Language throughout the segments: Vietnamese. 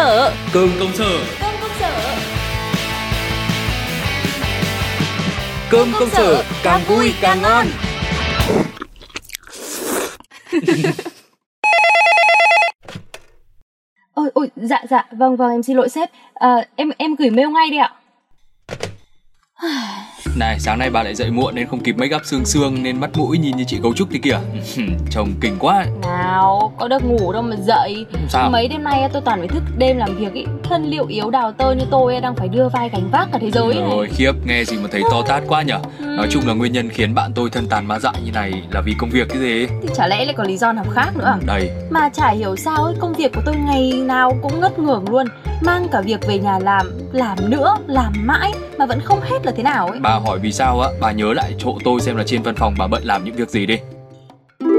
sở Cơm công sở. Cơm công sở. Cơm công sở càng vui càng ngon. Ôi ôi dạ dạ vâng vâng em xin lỗi sếp. À, em em gửi mail ngay đi ạ Này sáng nay bà lại dậy muộn nên không kịp make up xương xương Nên mắt mũi nhìn như chị gấu trúc thế kìa. Trông kinh quá. Nào có được ngủ đâu mà dậy. Sao. Mấy đêm nay tôi toàn phải thức đêm làm việc ý. Thân liệu yếu đào tơ như tôi đang phải đưa vai gánh vác cả thế giới này Rồi khiếp nghe gì mà thấy to tát quá nhở? Nói chung là nguyên nhân khiến bạn tôi thân tàn má dại như này là vì công việc cái gì. Thì chả lẽ lại có lý do nào khác nữa à? Đây. Mà chả hiểu sao ấy, công việc của tôi ngày nào cũng ngất ngưởng luôn Mang cả việc về nhà làm, làm nữa, làm mãi Mà vẫn không hết là thế nào ấy. Bà hỏi vì sao á? Bà nhớ lại chỗ tôi xem là trên văn phòng bà bận làm những việc gì đi.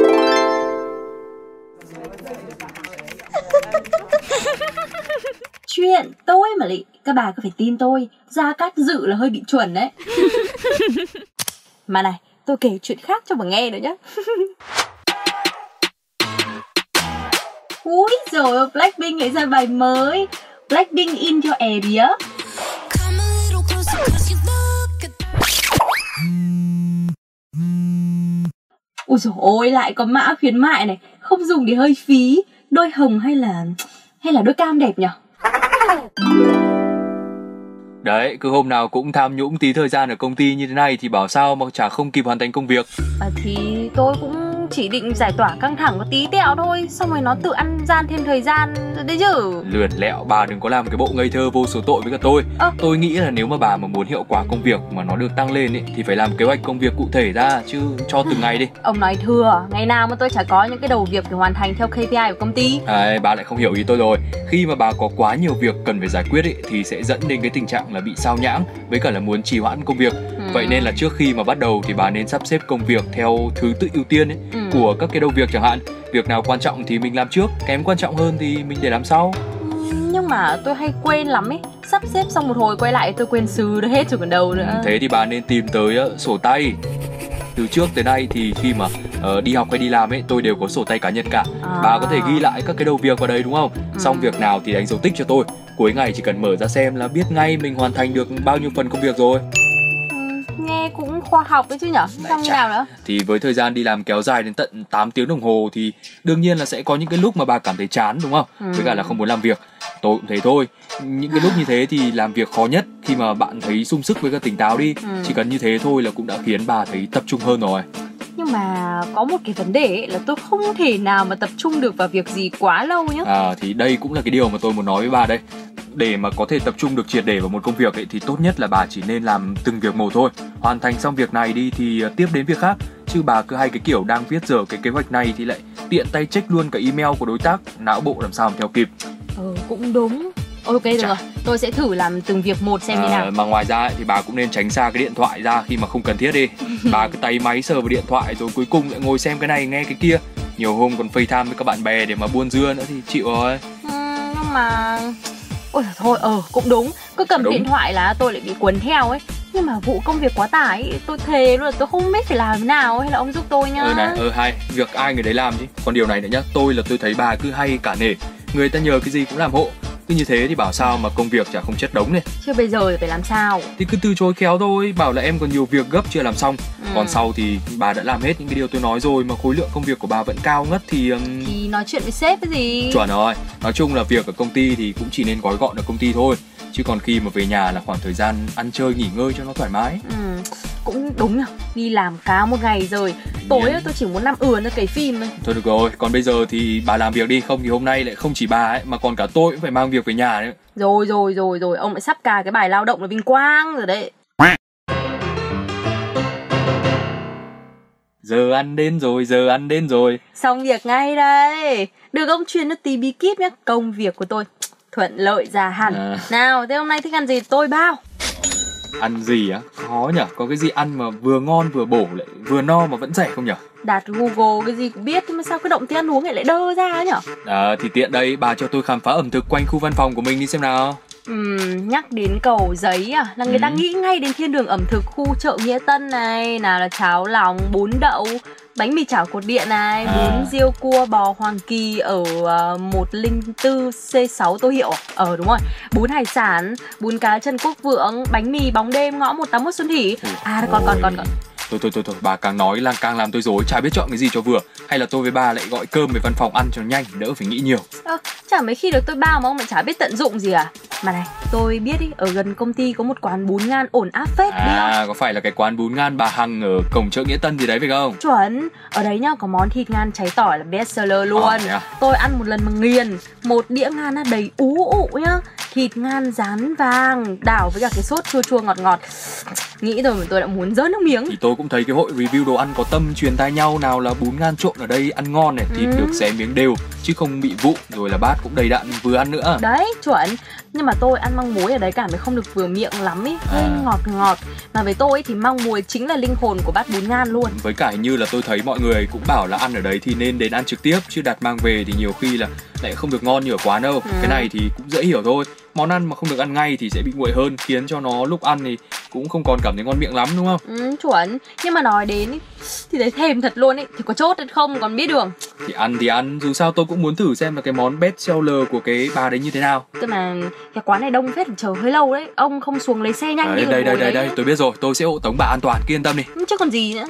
Chuyện tôi mà lị, các bà cứ phải tin tôi. Gia Cát Dự là hơi bị chuẩn đấy. Mà này, tôi kể chuyện khác cho bà nghe nữa nhá. Úi rồi Blackpink lại ra bài mới Blackpink in your area Ui dồi ôi, lại có mã khuyến mại này. Không dùng thì hơi phí. Đôi hồng hay là hay là đôi cam đẹp nhỉ Đấy, cứ hôm nào cũng tham nhũng tí thời gian ở công ty như thế này thì bảo sao mà chả không kịp hoàn thành công việc. à, Thì tôi cũng chỉ định giải tỏa căng thẳng có tí tẹo thôi Xong rồi nó tự ăn gian thêm thời gian đấy chứ Lườn lẹo, bà đừng có làm cái bộ ngây thơ vô số tội với cả tôi. Ơ. Tôi nghĩ là nếu mà bà mà muốn hiệu quả công việc mà nó được tăng lên ấy, thì phải làm kế hoạch công việc cụ thể ra chứ cho từng ngày đi. Ông nói thừa, ngày nào mà tôi chả có những cái đầu việc phải hoàn thành theo KPI của công ty À, bà lại không hiểu ý tôi rồi. Khi mà bà có quá nhiều việc cần phải giải quyết ấy, thì sẽ dẫn đến cái tình trạng là bị sao nhãng với cả là muốn trì hoãn công việc. Ừ. Vậy nên là trước khi mà bắt đầu thì bà nên sắp xếp công việc theo thứ tự ưu tiên ấy, Ừ. của các cái đầu việc chẳng hạn. Việc nào quan trọng thì mình làm trước, kém quan trọng hơn thì mình để làm sau. Nhưng mà tôi hay quên lắm ấy Sắp xếp xong một hồi quay lại tôi quên xứ hết rồi còn đâu nữa Ừ, Thế thì bà nên tìm tới ờ, sổ tay. Từ trước tới nay thì khi mà ờ, đi học hay đi làm ấy tôi đều có sổ tay cá nhân cả. À. Bà có thể ghi lại các cái đầu việc vào đây đúng không? Ừ. Xong việc nào thì đánh dấu tích cho tôi. Cuối ngày chỉ cần mở ra xem là biết ngay mình hoàn thành được bao nhiêu phần công việc rồi. Ừ, Nghe cũng khoa học đấy chứ nhở Xong như nào nữa Thì với thời gian đi làm kéo dài đến tận 8 tiếng đồng hồ thì đương nhiên là sẽ có những cái lúc mà bà cảm thấy chán đúng không? Ừ. Với cả là không muốn làm việc. Tôi cũng thế thôi. Những cái lúc như thế thì làm việc khó nhất khi mà bạn thấy sung sức với cả tỉnh táo đi. Ừ. Chỉ cần như thế thôi là cũng đã khiến bà thấy tập trung hơn rồi. Nhưng mà có một cái vấn đề ấy là tôi không thể nào mà tập trung được vào việc gì quá lâu nhá À, thì đây cũng là cái điều mà tôi muốn nói với bà đây để mà có thể tập trung được triệt để vào một công việc ấy, thì tốt nhất là bà chỉ nên làm từng việc một thôi. Hoàn thành xong việc này đi thì ờ, tiếp đến việc khác. Chứ bà cứ hay cái kiểu đang viết dở cái kế hoạch này thì lại tiện tay check luôn cả email của đối tác não bộ làm sao mà theo kịp. Ừ cũng đúng. Ok được Chà. rồi Tôi sẽ thử làm từng việc một xem như À, nào. mà ngoài ra ấy, thì bà cũng nên tránh xa cái điện thoại ra khi mà không cần thiết đi. Bà cứ tay máy sờ vào điện thoại rồi cuối cùng lại ngồi xem cái này nghe cái kia. Nhiều hôm còn FaceTime với các bạn bè để mà buôn dưa nữa thì chịu rồi. Ừ, Nhưng mà Ôi thôi ờ cũng đúng. Cứ cầm Đúng. điện thoại là tôi lại bị cuốn theo ấy. Nhưng mà vụ công việc quá tải Tôi thề luôn là tôi không biết phải làm thế nào Hay là ông giúp tôi nhá ờ này ờ hay việc ai người đấy làm chứ còn điều này nữa nhá tôi là tôi thấy bà cứ hay cả nể. Người ta nhờ cái gì cũng làm hộ cứ như thế thì bảo sao mà công việc chả không chất đống này. Chứ bây giờ phải làm sao? Thì cứ từ chối khéo thôi bảo là em còn nhiều việc gấp chưa làm xong. Ừ. còn sau thì bà đã làm hết những cái điều tôi nói rồi mà khối lượng công việc của bà vẫn cao ngất thì Thì nói chuyện với sếp cái gì? Chuẩn rồi. Nói chung là việc ở công ty thì cũng chỉ nên gói gọn ở công ty thôi. Chứ còn khi mà về nhà là khoảng thời gian ăn chơi nghỉ ngơi cho nó thoải mái. Ừ, cũng đúng nhỉ. Đi làm cá một ngày rồi. Tối ấy, tôi chỉ muốn nằm ườn ra cấy phim thôi. Thôi được rồi còn bây giờ thì bà làm việc đi. Không thì hôm nay lại không chỉ bà ấy mà còn cả tôi cũng phải mang việc về nhà nữa Rồi rồi rồi rồi. Ông lại sắp cài cái bài lao động là vinh quang rồi đấy. Giờ ăn đến rồi giờ ăn đến rồi. Xong việc ngay đây. Được ông truyền cho tí bí kíp nhé Công việc của tôi thuận lợi ra hẳn. À. Nào thế hôm nay thích ăn gì? Tôi bao ăn gì á? Khó nhở có cái gì ăn mà vừa ngon vừa bổ lại vừa no mà vẫn rẻ không nhở? Đạt Google cái gì cũng biết Nhưng mà sao cái động tí ăn uống lại lại đơ ra nhở? À, thì tiện đây bà cho tôi khám phá ẩm thực quanh khu văn phòng của mình đi xem nào. Ừm, nhắc đến cầu giấy à là người ta Ừ. nghĩ ngay đến thiên đường ẩm thực khu chợ Nghĩa Tân này nào là cháo lòng, bún đậu, bánh mì chảo cột điện này, À. bún riêu cua bò Hoàng Kỳ ở ờ, 104 C6 Tô Hiệu. Ờ đúng rồi. Bún hải sản, bún cá chân quốc vượng, bánh mì bóng đêm ngõ 181 Xuân Thủy. À còn còn còn còn. Thôi thôi thôi thôi, bà càng nói là càng làm tôi rối, chả biết chọn cái gì cho vừa. Hay là tôi với bà lại gọi cơm về văn phòng ăn cho nhanh, đỡ phải nghĩ nhiều. Ơ, chả mấy khi được tôi bao mà ông lại chả biết tận dụng gì à? Mà này, tôi biết ý, ở gần công ty có một quán bún ngan ổn áp phết đi không? À, có phải là cái quán bún ngan bà Hằng ở cổng chợ Nghĩa Tân gì đấy phải không? Chuẩn, ở đấy nhá có món thịt ngan cháy tỏi là best seller luôn. Thế à? Tôi ăn một lần mà nghiền, một đĩa ngan nó đầy ú ụ nhá. Thịt ngan rán vàng, đảo với cả cái sốt chua chua ngọt ngọt. Nghĩ rồi mà tôi đã muốn rớt nước miếng. Thì tôi cũng thấy cái hội review đồ ăn có tâm truyền tai nhau nào là bún ngan trộn ở đây ăn ngon này, thịt Ừ. được xé miếng đều chứ không bị vụn rồi là bát cũng đầy đặn vừa ăn nữa. Đấy, chuẩn Nhưng mà tôi ăn măng muối ở đấy cảm thấy không được vừa miệng lắm ý Hơi À. ngọt ngọt Mà với tôi ý, thì măng muối chính là linh hồn của bát bún ngan luôn Với cả như là tôi thấy mọi người cũng bảo là ăn ở đấy thì nên đến ăn trực tiếp chứ đặt mang về thì nhiều khi là lại không được ngon như ở quán đâu. Ừ. Cái này thì cũng dễ hiểu thôi. Món ăn mà không được ăn ngay thì sẽ bị nguội hơn khiến cho nó lúc ăn thì cũng không còn cảm thấy ngon miệng lắm đúng không? ừ, Chuẩn Nhưng mà nói đến ý, thì thấy thèm thật luôn ý Thì có chốt hay không còn biết đường Thì ăn thì ăn, dù sao tôi cũng muốn thử xem là cái món best seller của cái bà đấy như thế nào. Tức là cái quán này đông phết chờ hơi lâu đấy Ông không xuống lấy xe nhanh Đấy, đi đây đây đây đấy đây, tôi biết rồi, tôi sẽ hộ tống bà an toàn, yên tâm đi. Chứ còn gì nữa